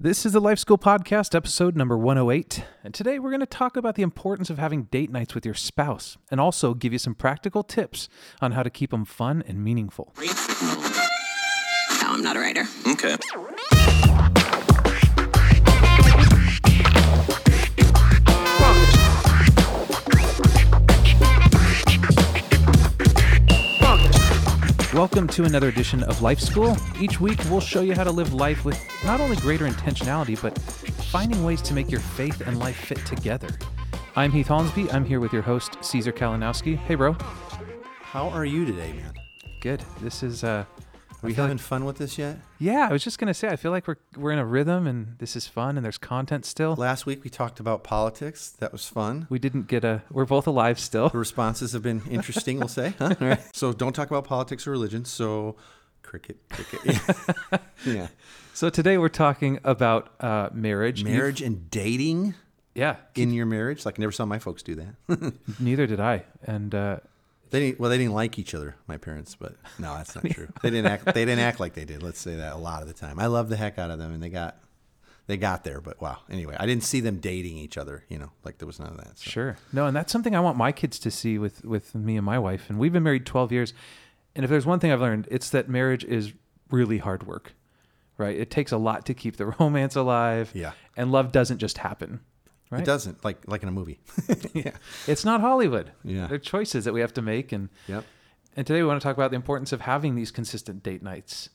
This is the Life School Podcast, episode number 108. And today we're going to talk about the importance of having date nights with your spouse and also give you some practical tips on how to keep them fun and meaningful. No, I'm not a writer. Okay. Welcome to another edition of Life School. Each week we'll show you how to live life with not only greater intentionality, but finding ways to make your faith and life fit together. I'm Heath Holmesby. I'm here with your host, Caesar Kalinowski. Hey, bro. How are you today, man? Good. This is, uh, Are we having fun with this yet? yeah, I was just going to say, I feel like we're, we're in a rhythm and this is fun and there's content still. Last week we talked about politics. That was fun. We didn't get a, we're both alive still. The responses have been interesting, we'll say. Huh? Right. So don't talk about politics or religion. So cricket, cricket. Yeah. yeah. So today we're talking about uh, marriage. You've- Marriage and dating yeah. in your marriage. Like I never saw my folks do that. Neither did I. And uh, they didn't, well, they didn't like each other, my parents, but no, that's not true. They didn't act. They didn't act like they did. Let's say that a lot of the time. I love the heck out of them, and they got, they got there. But wow. Anyway, I didn't see them dating each other. You know, like there was none of that. So. Sure. No, and that's something I want my kids to see with with me and my wife. And we've been married 12 years. And if there's one thing I've learned, it's that marriage is really hard work. Right? It takes a lot to keep the romance alive. Yeah. And love doesn't just happen. Right? It doesn't like like in a movie. yeah. It's not Hollywood. Yeah. There are choices that we have to make and Yep. and today we want to talk about the importance of having these consistent date nights.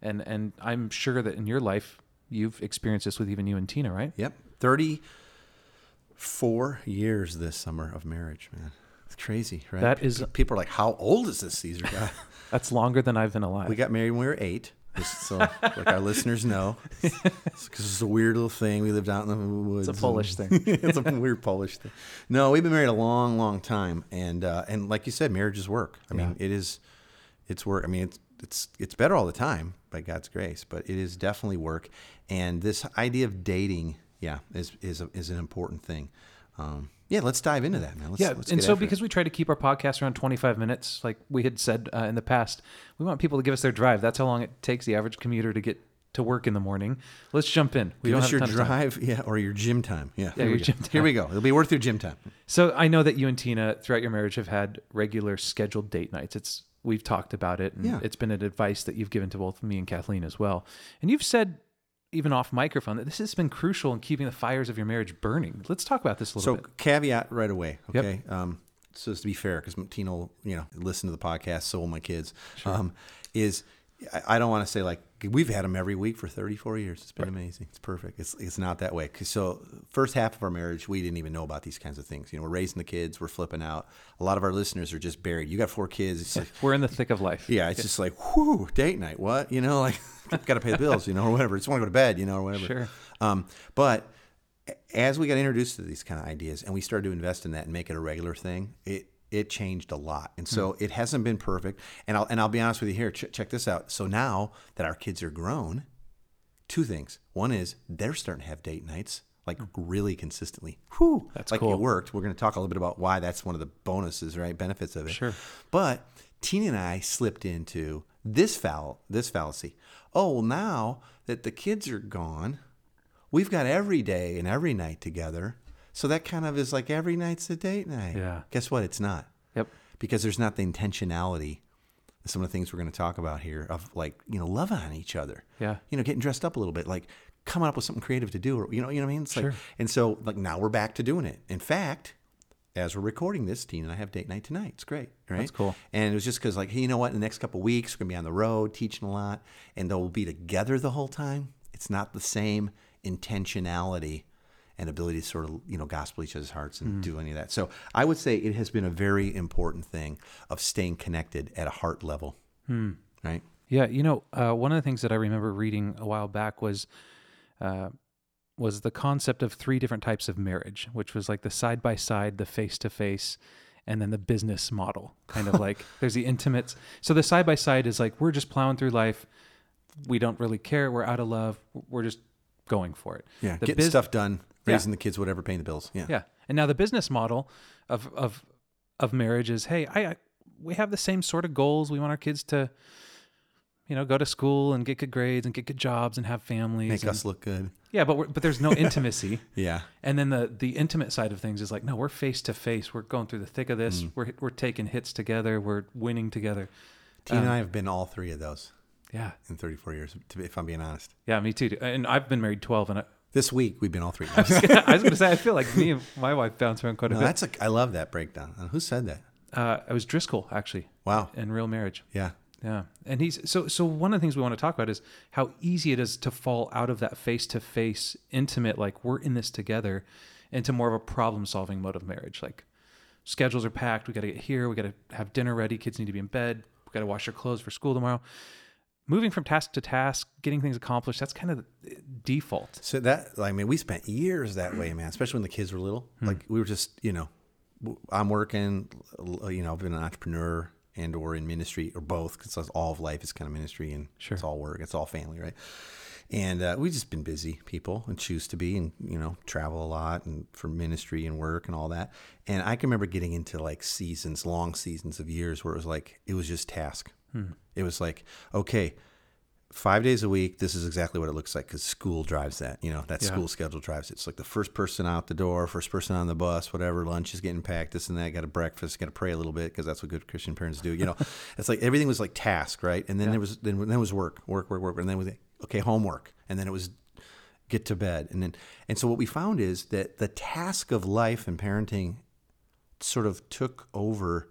And and I'm sure that in your life you've experienced this with even you and Tina, right? Yep. 34 years this summer of marriage, man. It's crazy, right? That is- People are like, how old is this Caesar guy? That's longer than I've been alive. we got married when we were eight. Just So, like our listeners know, because it's a weird little thing. We lived out in the woods. it's a Polish and- thing. it's a weird Polish thing. No, we've been married a long, long time, and uh, and like you said, marriage is work. I mean, it is, it's work. I mean, it's it's it's better all the time by God's grace, but it is definitely work. And this idea of dating, yeah, is is a, is an important thing. Um, yeah, let's dive into that, man. Let's, Yeah, let's and so after it. because we try to keep our podcast around 25 minutes, like we had said uh, in the past, we want people to give us their drive. That's how long it takes the average commuter to get to work in the morning. Let's jump in. We Give don't us have your a ton of time. drive, yeah, or your gym time. Yeah, here your we go. gym Here we go. It'll be worth your gym time. So I know that you and Tina throughout your marriage have had regular scheduled date nights. It's we've talked about it, and Yeah. it's been an advice that you've given to both me and Kathleen as well. And you've said even off microphone that this has been crucial in keeping the fires of your marriage burning. Let's talk about this a little So bit. So, caveat right away, Yep. okay? Um, so as to be fair, because Tina will, you know, listen to the podcast, so will my kids. Um, is I, don't want to say like we've had them every week for 34 years. It's been amazing. It's perfect. It's it's not that way. So first half of our marriage, we didn't even know about these kinds of things. You know, we're raising the kids, we're flipping out. A lot of our listeners are just buried. You got four kids. It's like, We're in the thick of life. yeah, it's just like, whoo, date night. What? You know, like, got to pay the bills, you know, or whatever. Just want to go to bed, you know, or whatever. Sure. Um, but as we got introduced to these kind of ideas and we started to invest in that and make it a regular thing, it it changed a lot. And hmm. so it hasn't been perfect. And I'll and I'll be honest with you here. Ch- check this out. So now that our kids are grown, two things. One is they're starting to have date nights like hmm. really consistently. Whew, That's like cool. it worked. We're going to talk a little bit about why that's one of the bonuses, right? Benefits of it. Sure. But Tina and I slipped into this foul this fallacy. Oh, well, now that the kids are gone, we've got every day and every night together. So that kind of is like every night's a date night. Yeah. Guess what? It's not Yep. because there's not the intentionality. Some of the things we're going to talk about here of like you know love on each other. Yeah. You know, getting dressed up a little bit, like coming up with something creative to do, or you know, you know what I mean. It's like, Sure. and so like now we're back to doing it. In fact, as we're recording this, Tina and I have date night tonight. It's great, right? That's cool. And it was just because like, hey, you know what? In the next couple of weeks, we're gonna be on the road teaching a lot, and they'll be together the whole time. It's not the same intentionality and ability to sort of you know gospel each other's hearts and do any of that. So I would say it has been a very important thing of staying connected at a heart level, right? Yeah, you know, uh, one of the things that I remember reading a while back was uh, was the concept of three different types of marriage, which was like the side by side, the face to face, and then the business model. Kind of like there's the intimates. So the side by side is like we're just plowing through life. We don't really care. We're out of love. We're just going for it. Yeah, The getting bus- stuff done, Yeah. raising the kids, whatever, paying the bills. Yeah, Yeah. And now the business model of of of marriage is, hey, I, I we have the same sort of goals. We want our kids to you know, go to school and get good grades and get good jobs and have families. Make and- us look good. yeah, but we're, but there's no intimacy. Yeah. And then the the intimate side of things is like, no, we're face to face. We're going through the thick of Mm. this. We're we're taking hits together. We're winning together. Tina Um, and I have been all three of those Yeah, in 34 years, to be, if I'm being honest. yeah, me too. And I've been married 12, and I, This week we've been all three. I was going to say I feel like me and my wife bounce around quite a no, bit. that's a, I love that breakdown. And who said that? Uh, it was Driscoll actually Wow. in Real Marriage. Yeah. Yeah, and he's so so. One of the things we want to talk about is how easy it is to fall out of that face to face, intimate, like we're in this together, into more of a problem solving mode of marriage. Like schedules are packed. We got to get here. We got to have dinner ready. Kids need to be in bed. We got to wash their clothes for school tomorrow. Moving from task to task, getting things accomplished. That's kind of the default. So that, I mean, we spent years that way, man, especially when the kids were little. Hmm. Like we were just, you know, I'm working, you know, I've been an entrepreneur and or in ministry or both because all of life is kind of ministry and Sure. it's all work. It's all family, right? And uh, we've just been busy people and choose to be and, you know, travel a lot and for ministry and work and all that. And I can remember getting into like seasons, long seasons of years where it was like, it was just task. It was like, okay, five days a week, this is exactly what it looks like because school drives that. You know, that Yeah. school schedule drives it. It's like the first person out the door, first person on the bus, whatever. Lunch is getting packed, this and that. Got a breakfast, got to pray a little bit because that's what good Christian parents do. You know, it's like everything was like task, right? And then there was then then it was work, work, work, work, and then was okay homework, and then it was get to bed, and then and so what we found is that the task of life and parenting sort of took over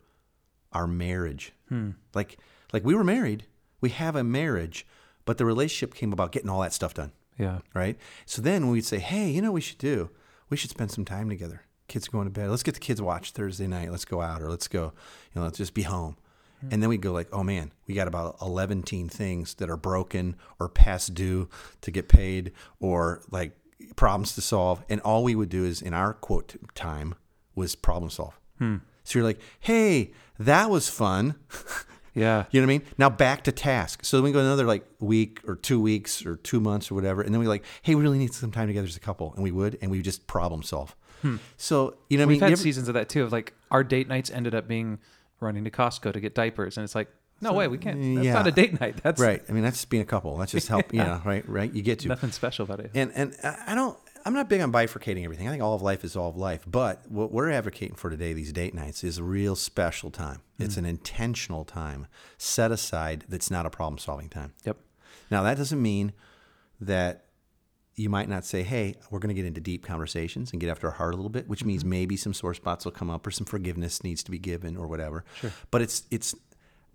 our marriage. Hmm. Like like we were married, we have a marriage, but the relationship came about getting all that stuff done, Yeah, right? So then we'd say, hey, you know what we should do? We should spend some time together. Kids are going to bed. Let's get the kids watch Thursday night. Let's go out or let's go, you know, let's just be home. Hmm. And then we go like, oh man, we got about 11 things that are broken or past due to get paid or like problems to solve. And all we would do is in our quote time was problem solve. Hmm. So you're like, hey, that was fun. yeah, You know what I mean? Now back to task. So then we go another like week or two weeks or two months or whatever, and then we like, hey, we really need some time together as a couple, and we would, and we would just problem solve. Hmm. So you know, what I We've mean, had ever- seasons of that too. Of like our date nights ended up being running to Costco to get diapers, and it's like, no way, we can't. That's yeah. not a date night. That's right? I mean, that's just being a couple. That's just help. You know, right? Right? You get to. nothing special about it. And and I I don't. I'm not big on bifurcating everything. I think all of life is all of life. But what we're advocating for today, these date nights, is a real special time. It's an mm. intentional time set aside. That's not a problem solving time. Yep. Now, that doesn't mean that you might not say, hey, we're going to get into deep conversations and get after our heart a little bit, which means mm-hmm. maybe some sore spots will come up or some forgiveness needs to be given or whatever. Sure. But it's, it's,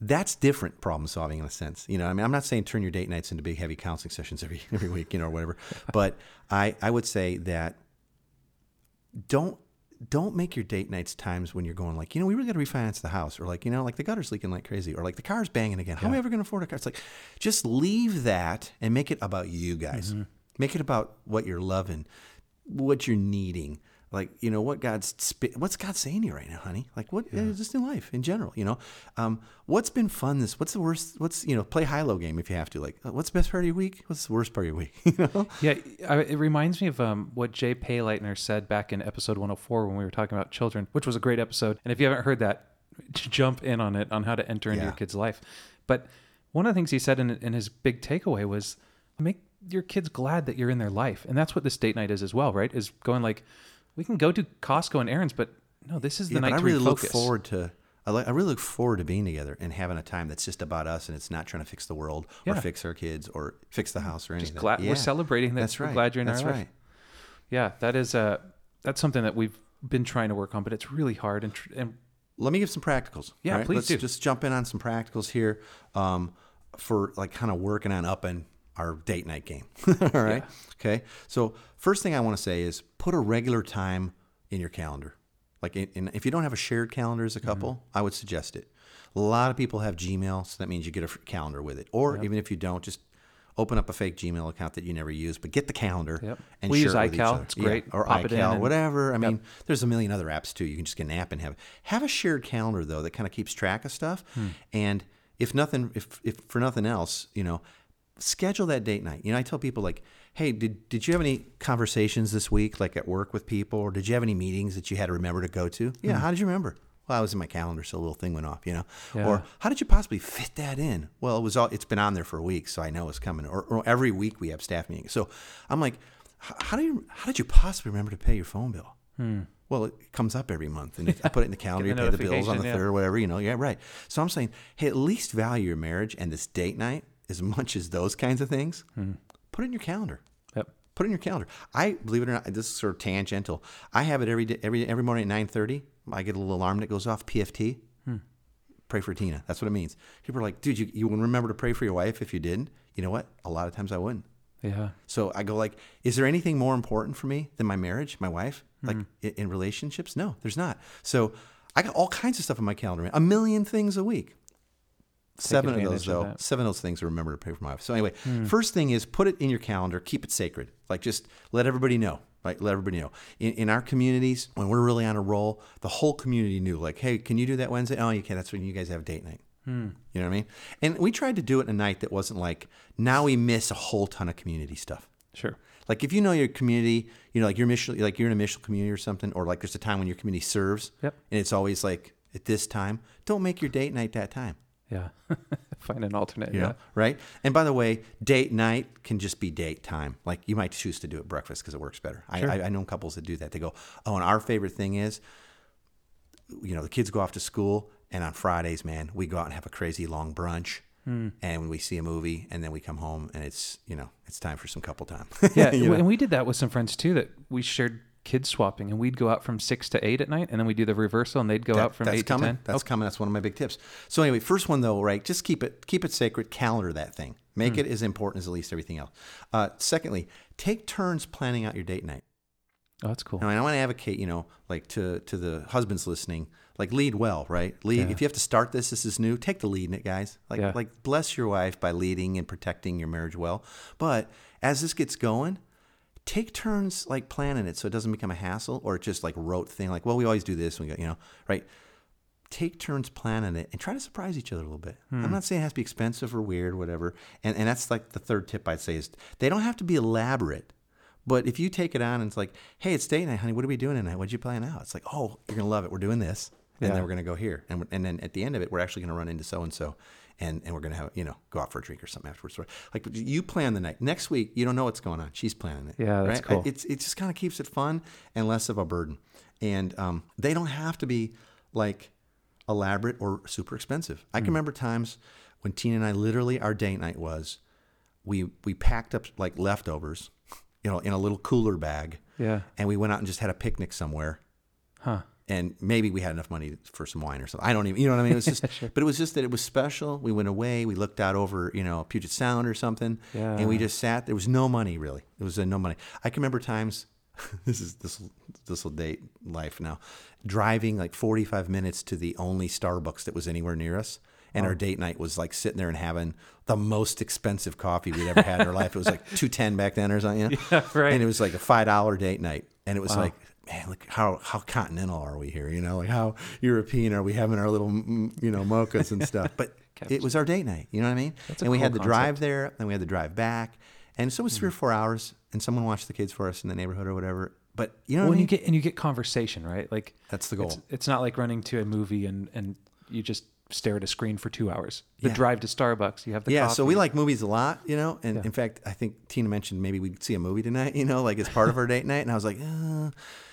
that's different problem solving in a sense. You know, I mean, I'm not saying turn your date nights into big, heavy counseling sessions every, every week, you know, or whatever. but I, I would say that don't don't make your date nights times when you're going like, you know, we really got to refinance the house, or like, you know, like the gutter's leaking like crazy, or like the car's banging again. How am I ever going to afford a car? It's like, just leave that and make it about you guys. Mm-hmm. Make it about what you're loving, what you're needing. Like, you know, what God's what's God saying to you right now, honey? Like, what uh, just in life in general, you know? Um, what's been fun this? What's the worst? What's you know, play high low game if you have to. Like, uh, what's the best part of your week? What's the worst part of your week? you know? Yeah, I, it reminds me of um, what Jay Payleitner said back in episode 104 when we were talking about children, which was a great episode. And if you haven't heard that, jump in on it on how to enter into Yeah. your kid's life. But one of the things he said in, in his big takeaway was make your kids glad that you're in their life. And that's what this date night is as well, right? Is going like, we can go to Costco and errands, but no, this is the Yeah, night I to really look forward to. I, like, I really look forward to being together and having a time that's just about us, and it's not trying to fix the world or fix our kids or fix the house or anything. Just glad Yeah. we're celebrating that That's right. we're glad you're in that's our life. right. Yeah, that is uh that's something that we've been trying to work on, but it's really hard and tr- and Let me give some practicals. Yeah, right? please Let's do. just jump in on some practicals here um, for like kind of working on upping our date night game. all right. Okay. So first thing I want to say is put a regular time in your calendar. Like, in, in, if you don't have a shared calendar as a couple, I would suggest it. A lot of people have Gmail, so that means you get a calendar with it. Or even if you don't, just open up a fake Gmail account that you never use, but get the calendar Yep. and We share use it with each iCal. other. It's great. Or Pop it iCal, and- whatever. I mean, there's a million other apps too. You can just get an app and have have a shared calendar though that kind of keeps track of stuff. Hmm. And if nothing, if if for nothing else, you know, schedule that date night. You know, I tell people like, hey, did did you have any conversations this week, like at work with people, or did you have any meetings that you had to remember to go to? Yeah. Hmm. How did you remember? Well, I was in my calendar, so a little thing went off, you know. Yeah. Or how did you possibly fit that in? Well, it was all. It's been on there for a week, so I know it's coming. Or, or every week we have staff meetings. So I'm like, how do you? How did you possibly remember to pay your phone bill? Well, it comes up every month, and I put it in the calendar. you Hmm. pay the bills on the yeah. third or whatever, you know. Yeah, right. So I'm saying, hey, at least value your marriage and this date night as much as those kinds of things. Hmm. Put it in your calendar. Yep. Put it in your calendar. I believe it or not, this is sort of tangential. I have it every day, every every morning at nine thirty. I get a little alarm that goes off. PFT. Pray for Tina. That's what it means. People are like, dude, you you would remember to pray for your wife if you didn't. You know what? A lot of times I wouldn't. Yeah. So I go like, is there anything more important for me than my marriage, my wife, like in, in relationships? No, there's not. So I got all kinds of stuff on my calendar, man. a million things a week. Seven of those of though, that. Hmm. seven of those things to remember to pray for my wife. So anyway, first thing is put it in your calendar, keep it sacred. Like just let everybody know. Right, let everybody know. In, in our communities, when we're really on a roll, the whole community knew. Like, hey, can you do that Wednesday? Oh, you can. That's when you guys have date night. Hmm. You know what I mean? And we tried to do it in a night that wasn't like now we miss a whole ton of community stuff. Sure. Like if you know your community, you know, like you're mission, like you're in a mission community or something, or like there's a time when your community serves, Yep. and it's always like at this time. Don't make your date night that time. Yeah. Find an alternate. You yeah. right? And by the way, date night can just be date time. Like you might choose to do it breakfast because it works better. I, I, I know couples that do that. They go, oh, and our favorite thing is, you know, the kids go off to school, and on Fridays, man, we go out and have a crazy long brunch. Hmm. And we see a movie, and then we come home, and it's you know it's time for some couple time. Yeah, You know? and we did that with some friends too. That we shared kids swapping, and we'd go out from six to eight at night, and then we do the reversal, and they'd go That- out from that's eight coming. to ten. That's coming. That's one of my big tips. So anyway, first one though, right? Just keep it keep it sacred. Calendar that thing. Make Hmm. it as important as at least everything else. Uh, secondly, take turns planning out your date night. Oh, that's cool. Now, I want to advocate, you know, like to to the husbands listening, like lead well, right? Lead. Yeah. If you have to start this, this is new. Take the lead in it, guys. Like Yeah. like bless your wife by leading and protecting your marriage well. But as this gets going, take turns like planning it so it doesn't become a hassle or just like rote thing. Like, well, we always do this. We go you know, right? Take turns planning it and try to surprise each other a little bit. Hmm. I'm not saying it has to be expensive or weird or whatever. And and that's like the third tip I'd say is they don't have to be elaborate. But if you take it on and it's like, hey, it's date night, honey. What are we doing tonight? What'd you plan out? It's like, oh, you're gonna love it. We're doing this, and Yeah. then we're gonna go here, and and then at the end of it, we're actually gonna run into so and so, and and we're gonna have you know go out for a drink or something afterwards. Like you plan the night. Next week, you don't know what's going on. She's planning it. Yeah, that's right? cool. It's it just kind of keeps it fun and less of a burden, and um, they don't have to be like elaborate or super expensive. I can Hmm. remember times when Tina and I literally our date night was we we packed up like leftovers, you know, in a little cooler bag. Yeah. And we went out and just had a picnic somewhere. Huh. And maybe we had enough money for some wine or something. I don't even, you know what I mean? It was just, but it was just that it was special. We went away. We looked out over, you know, Puget Sound or something. yeah. And we just sat. There was no money really. It was uh, no money. I can remember times. this is this this will date life now. Driving like 45 minutes to the only Starbucks that was anywhere near us. And our date night was like sitting there and having the most expensive coffee we'd ever had in our life. It was like two ten back then or something. You? Yeah, right. And it was like a five dollar date night, and it was like, man, look how how continental are we here? You know, like how European are we having our little mm, you know mochas and stuff? But it was our date night. You know what I mean? That's and we had cool the drive there, and we had the drive back, and so it was Hmm. three or four hours, and someone watched the kids for us in the neighborhood or whatever. But you know Well, I and mean? you get and you get conversation, right? Like That's the It's, goal. it's not like running to a movie and and you just stare at a screen for two hours. The Yeah. drive to Starbucks, you have the yeah, so we like movies a lot, you know. And Yeah. in fact, I think Tina mentioned maybe we'd see a movie tonight, you know, like as part of our date night. And I was like, uh,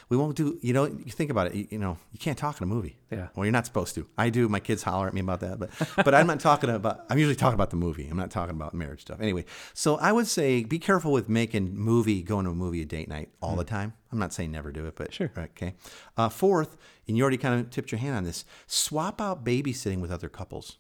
we won't do, you know, you think about it, you, you know, you can't talk in a movie. Yeah. Well, you're not supposed to. I do. My kids holler at me about that, but but I'm not talking about. I'm usually talking about the movie. I'm not talking about marriage stuff. Anyway, so I would say be careful with making movie going to a movie a date night all the time. I'm not saying never do it, but Sure. Okay. Uh, fourth, and you already kind of tipped your hand on this. Swap out babysitting with other couples.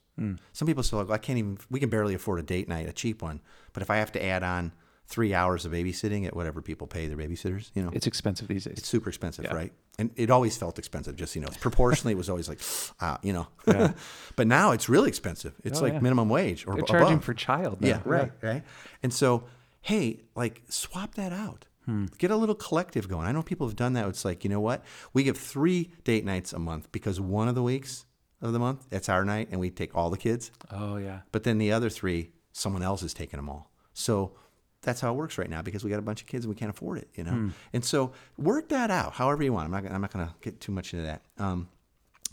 Some people say, like, I can't even. We can barely afford a date night, a cheap one. But if I have to add on three hours of babysitting at whatever people pay their babysitters, you know, It's expensive these days. it's super expensive, Yeah. right? And it always felt expensive, just you know. Proportionally, it was always like, ah, you know. but now it's really expensive. It's Oh, like yeah. minimum wage or They're above. charging for child. Now. Yeah, right, right. And so, hey, like swap that out. Hmm. Get a little collective going. I know people have done that. It's like, you know what? We give three date nights a month because one of the weeks of the month, it's our night and we take all the kids. Oh yeah. But then the other three, someone else is taking them all. So that's how it works right now because we got a bunch of kids and we can't afford it, you know. And so work that out however you want. I'm not. I'm not going to get too much into that. Um,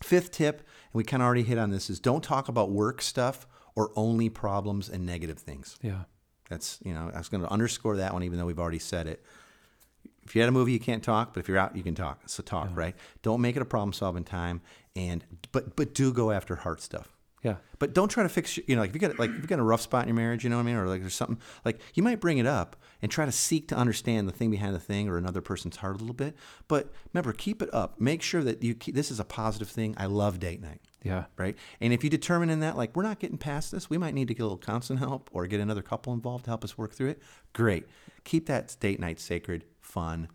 Fifth tip, and we kind of already hit on this, is don't talk about work stuff or only problems and negative things. Yeah. That's, you know, I was going to underscore that one, even though we've already said it. If you're at a movie, you can't talk, but if you're out, you can talk. So talk, right? Don't make it a problem solving time, and but but do go after heart stuff. Yeah. But don't try to fix, you know, like if you got like if you got a rough spot in your marriage, you know what I mean, or like there's something like you might bring it up and try to seek to understand the thing behind the thing or another person's heart a little bit. But remember, keep it up. Make sure that you keep, this is a positive thing. I love date night, Yeah. right? And if you determine in that like we're not getting past this, we might need to get a little counseling help or get another couple involved to help us work through it. Great. Keep that date night sacred, fun,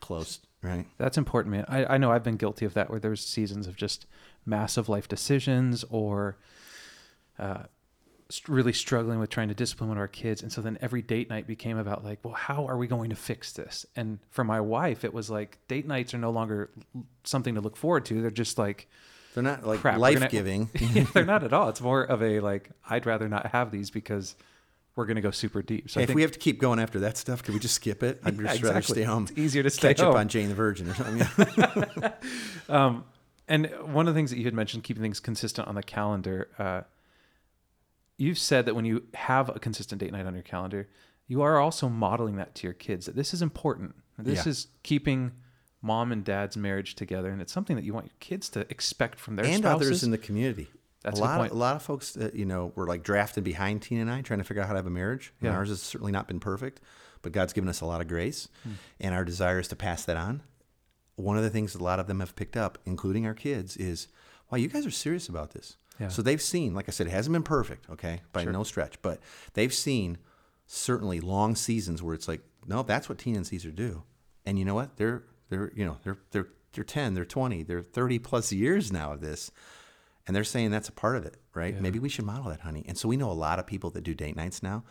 close, right? That's important, man. I, I know I've been guilty of that where there's seasons of just massive life decisions or uh, really struggling with trying to discipline one of our kids. And so then every date night became about like, well, how are we going to fix this? And for my wife, it was like date nights are no longer l- something to look forward to. They're just like, They're not like crap. we're gonna- life giving. They're not at all. It's more of a like, I'd rather not have these because we're going to go super deep. So I if we have to keep going after that stuff, can we just skip it? I'd Yeah, just rather exactly. stay home. It's easier to stay catch home. up on Jane the Virgin or something. Um, and one of the things that you had mentioned, keeping things consistent on the calendar, uh, you've said that when you have a consistent date night on your calendar, you are also modeling that to your kids. That this is important. This Yeah. is keeping mom and dad's marriage together, and it's something that you want your kids to expect from their spouses. and spouses. others in the community. That's a a lot. point. Of, a lot of folks that you know were like drafted behind Tina and I, trying to figure out how to have a marriage. And Yeah. ours has certainly not been perfect, but God's given us a lot of grace, Hmm. and our desire is to pass that on. One of the things a lot of them have picked up, including our kids, is wow, you guys are serious about this. Yeah. So they've seen, like I said, it hasn't been perfect, okay, by no stretch, but they've seen certainly long seasons where it's like, no, that's what Tina and Caesar do, and you know what? They're they're you know they're they're they're ten, they're twenty, they're thirty plus years now of this, and they're saying that's a part of it, right? Maybe we should model that, honey. And so we know a lot of people that do date nights now.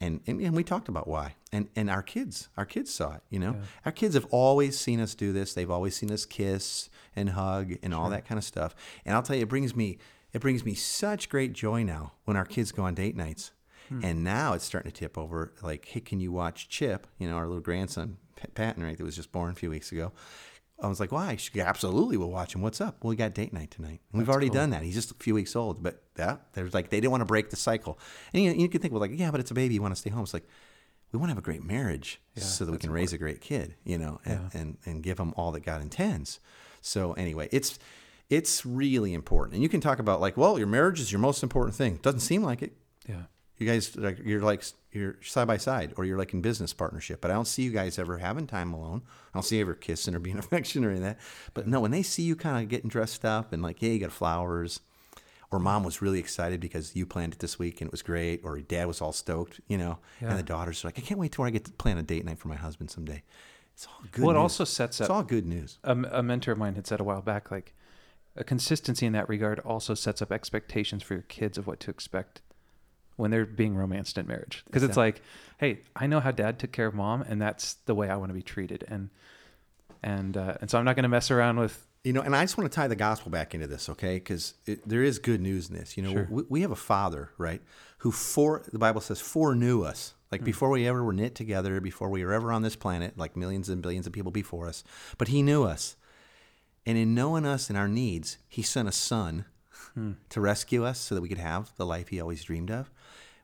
And, and, and we talked about why. And and our kids, our kids saw it, you know? Our kids have always seen us do this. They've always seen us kiss and hug and all that kind of stuff. And I'll tell you, it brings me it brings me such great joy now when our kids go on date nights. Hmm. And now it's starting to tip over like, hey, can you watch Chip, you know, our little grandson, Patton, right, that was just born a few weeks ago. I was like, why? She absolutely will watch him. What's up? Well, we got date night tonight. And we've already done that. He's just a few weeks old, but yeah, there's like they didn't want to break the cycle. And you, you can think, well, like, yeah, but it's a baby. You want to stay home. It's like we want to have a great marriage so that we can raise a great kid, you know, and, and and give them all that God intends. So anyway, it's it's really important. And you can talk about like, well, your marriage is your most important thing. Doesn't seem like it. yeah. You guys like you're like you're side by side, or you're like in business partnership. But I don't see you guys ever having time alone. I don't see you ever kissing or being affectionate or any of that. But no, when they see you kind of getting dressed up and like, yeah, you got flowers, or mom was really excited because you planned it this week and it was great, or dad was all stoked, you know, Yeah. and the daughters are like, I can't wait till I get to plan a date night for my husband someday. It's all good. Well, it news. also sets up it's all good news. a, a mentor of mine had said a while back, like a consistency in that regard also sets up expectations for your kids of what to expect when they're being romanced in marriage. Because it's like, hey, I know how dad took care of mom, and that's the way I want to be treated, and and uh, and so I'm not going to mess around with. You know, and I just want to tie the gospel back into this, okay? Because there is good news in this. You know, Sure. we, we have a father, right, who for the Bible says foreknew us, like before we ever were knit together, before we were ever on this planet, like millions and billions of people before us. But he knew us, and in knowing us and our needs, he sent a son to rescue us so that we could have the life he always dreamed of.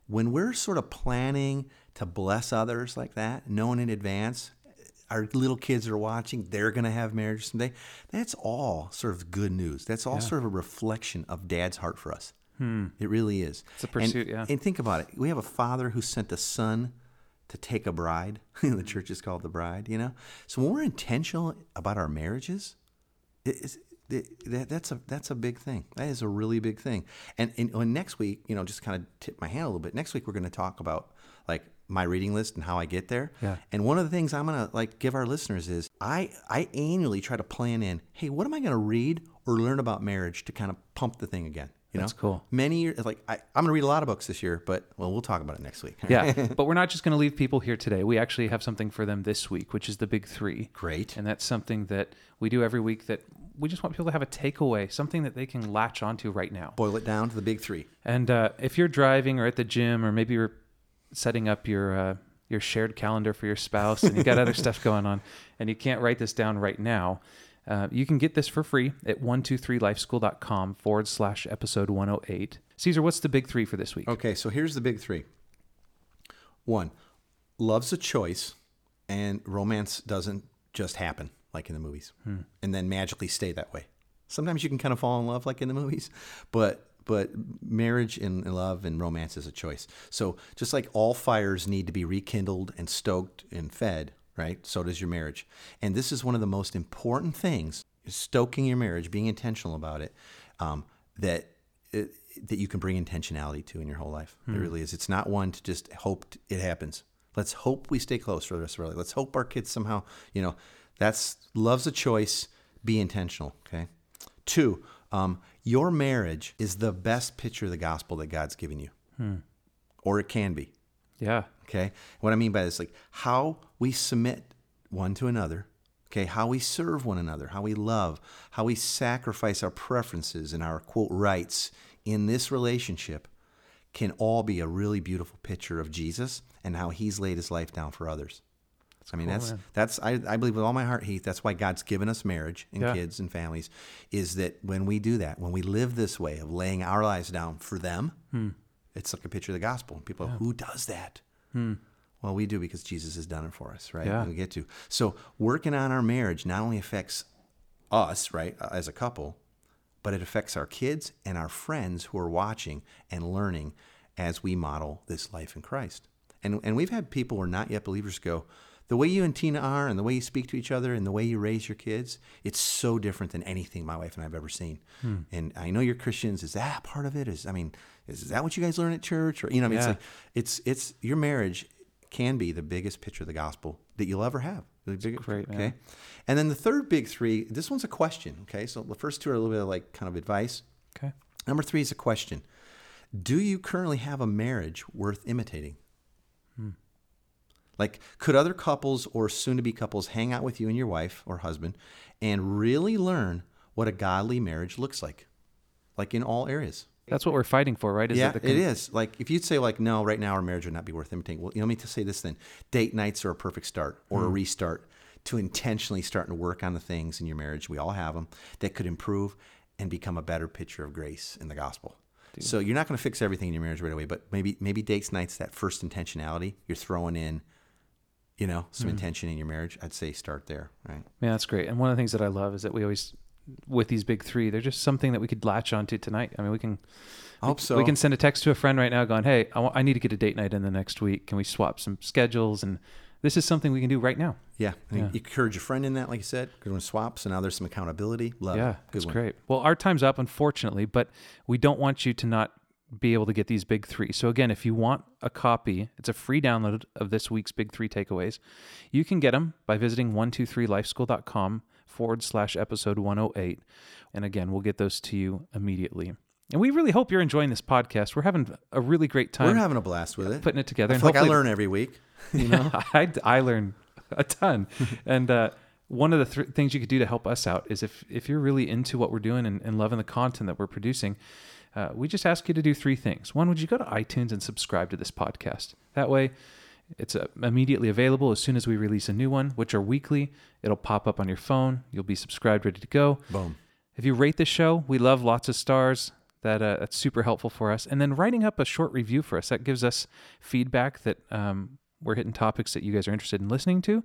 When we're sort of planning to bless others like that, knowing in advance, our little kids are watching, they're going to have marriage someday. That's all sort of good news. That's all sort of a reflection of dad's heart for us. Hmm. It really is. It's a pursuit, and, yeah. And think about it. We have a father who sent a son to take a bride. the church is called the bride, you know? So when we're intentional about our marriages, it- it's, it, that, that's a that's a big thing. That is a really big thing. And, and, and next week, you know, just kind of tip my hand a little bit. Next week, we're going to talk about like my reading list and how I get there. Yeah. And one of the things I'm going to like give our listeners is I I annually try to plan in. Hey, what am I going to read or learn about marriage to kind of pump the thing again? You know? That's cool. Many years, like I, I'm going to read a lot of books this year, but well, we'll talk about it next week. Yeah, but we're not just going to leave people here today. We actually have something for them this week, which is the big three. Great. And that's something that we do every week that we just want people to have a takeaway, something that they can latch onto right now. Boil it down to the big three. And uh, if you're driving or at the gym, or maybe you're setting up your uh, your shared calendar for your spouse, and you got other stuff going on, and you can't write this down right now, Uh, you can get this for free at 123lifeschool.com forward slash episode 108. Caesar, what's the big three for this week? Okay, so here's the big three. One, love's a choice, and romance doesn't just happen like in the movies hmm. and then magically stay that way. Sometimes you can kind of fall in love like in the movies, but but marriage and love and romance is a choice. So just like all fires need to be rekindled and stoked and fed, right? So does your marriage. And this is one of the most important things: stoking your marriage, being intentional about it. Um, that it, that you can bring intentionality to in your whole life. It hmm. really is. It's not one to just hope it happens. Let's hope we stay close for the rest of our life. Let's hope our kids somehow, you know, that's love's a choice. Be intentional. Okay. Two, um, your marriage is the best picture of the gospel that God's given you, or it can be. Yeah. Okay. What I mean by this, like how we submit one to another. Okay. How we serve one another, how we love, how we sacrifice our preferences and our quote rights in this relationship can all be a really beautiful picture of Jesus and how he's laid his life down for others. I mean, cool, that's man. that's I, I believe with all my heart, Heath. That's why God's given us marriage and Yeah. kids and families, is that when we do that, when we live this way of laying our lives down for them, Hmm. it's like a picture of the gospel. People, are, who does that? Well, we do because Jesus has done it for us, right? Hmm. Yeah. We get to. So working on our marriage not only affects us, right, as a couple, but it affects our kids and our friends who are watching and learning as we model this life in Christ. And and we've had people who are not yet believers go, the way you and Tina are and the way you speak to each other and the way you raise your kids, it's so different than anything my wife and I've ever seen. Hmm. And I know you're Christians. Is that part of it? Is I mean, is, is that what you guys learn at church? Or you know, I mean, it's like it's it's your marriage can be the biggest picture of the gospel that you'll ever have. The big- great, man. okay. And then the third big three, this one's a question. Okay. So the first two are a little bit of like kind of advice. Okay. Number three is a question. Do you currently have a marriage worth imitating? Like, could other couples or soon to be couples hang out with you and your wife or husband and really learn what a godly marriage looks like? Like in all areas. That's what we're fighting for, right? Is yeah, the it con- is. Like, if you'd say, like, no, right now our marriage would not be worth imitating. Well, you know, let me to say this then date nights are a perfect start or Hmm. a restart to intentionally starting to work on the things in your marriage. We all have them that could improve and become a better picture of grace in the gospel. So you're not going to fix everything in your marriage right away, but maybe maybe dates nights that first intentionality you're throwing in, you know, some Hmm. intention in your marriage. I'd say start there, right? Man, that's great. And one of the things that I love is that we always, with these big three, they're just something that we could latch onto tonight. I mean, we can. I hope so. We can send a text to a friend right now, going, "Hey, I wa- I need to get a date night in the next week. Can we swap some schedules?" And this is something we can do right now. yeah, Yeah. you encourage a friend in that, like you said. Good one swaps. So now there's some accountability. Love yeah, it. Good that's one. great. Well, our time's up, unfortunately, but we don't want you to not be able to get these big three. So again, if you want a copy, it's a free download of this week's big three takeaways. You can get them by visiting 123lifeschool.com forward slash episode 108. And again, we'll get those to you immediately. And we really hope you're enjoying this podcast. We're having a really great time We're having a blast with it. putting it together. I and like I learn every week. You know, I, I learn a ton. and uh, one of the th- things you could do to help us out is if, if you're really into what we're doing and, and loving the content that we're producing, uh, we just ask you to do three things. One, would you go to iTunes and subscribe to this podcast? That way, it's uh, immediately available as soon as we release a new one, which are weekly. It'll pop up on your phone. You'll be subscribed, ready to go. boom. If you rate this show, we love lots of stars. That uh, that's super helpful for us. And then writing up a short review for us that gives us feedback that um, we're hitting topics that you guys are interested in listening to,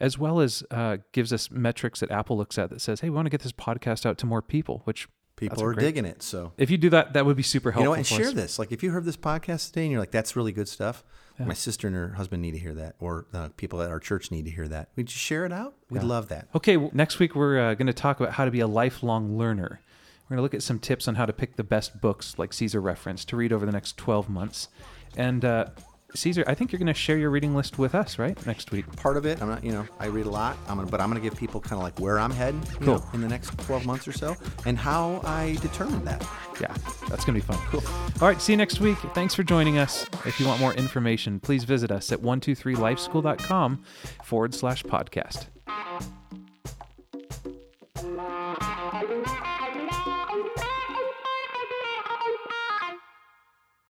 as well as uh, gives us metrics that Apple looks at that says, "Hey, we want to get this podcast out to more people." Which People are great- digging it. So If you do that, that would be super helpful. you know, and share us. this. Like if you heard this podcast today and you're like, "That's really good stuff," my sister and her husband need to hear that, or uh, people at our church need to hear that. Would you share it out? We'd love that. Okay, well, next week we're uh, going to talk about how to be a lifelong learner. We're going to look at some tips on how to pick the best books, like Caesar referenced, to read over the next 12 months. And uh, Caesar, I think you're going to share your reading list with us, right? Next week. Part of it, I'm not, you know, I read a lot. I'm gonna, but I'm gonna give people kind of like where I'm heading, you Cool. know, in the next 12 months or so, and how I determine that. Yeah, that's going to be fun. Cool. All right, see you next week. Thanks for joining us. If you want more information, please visit us at 123lifeschool.com forward slash podcast.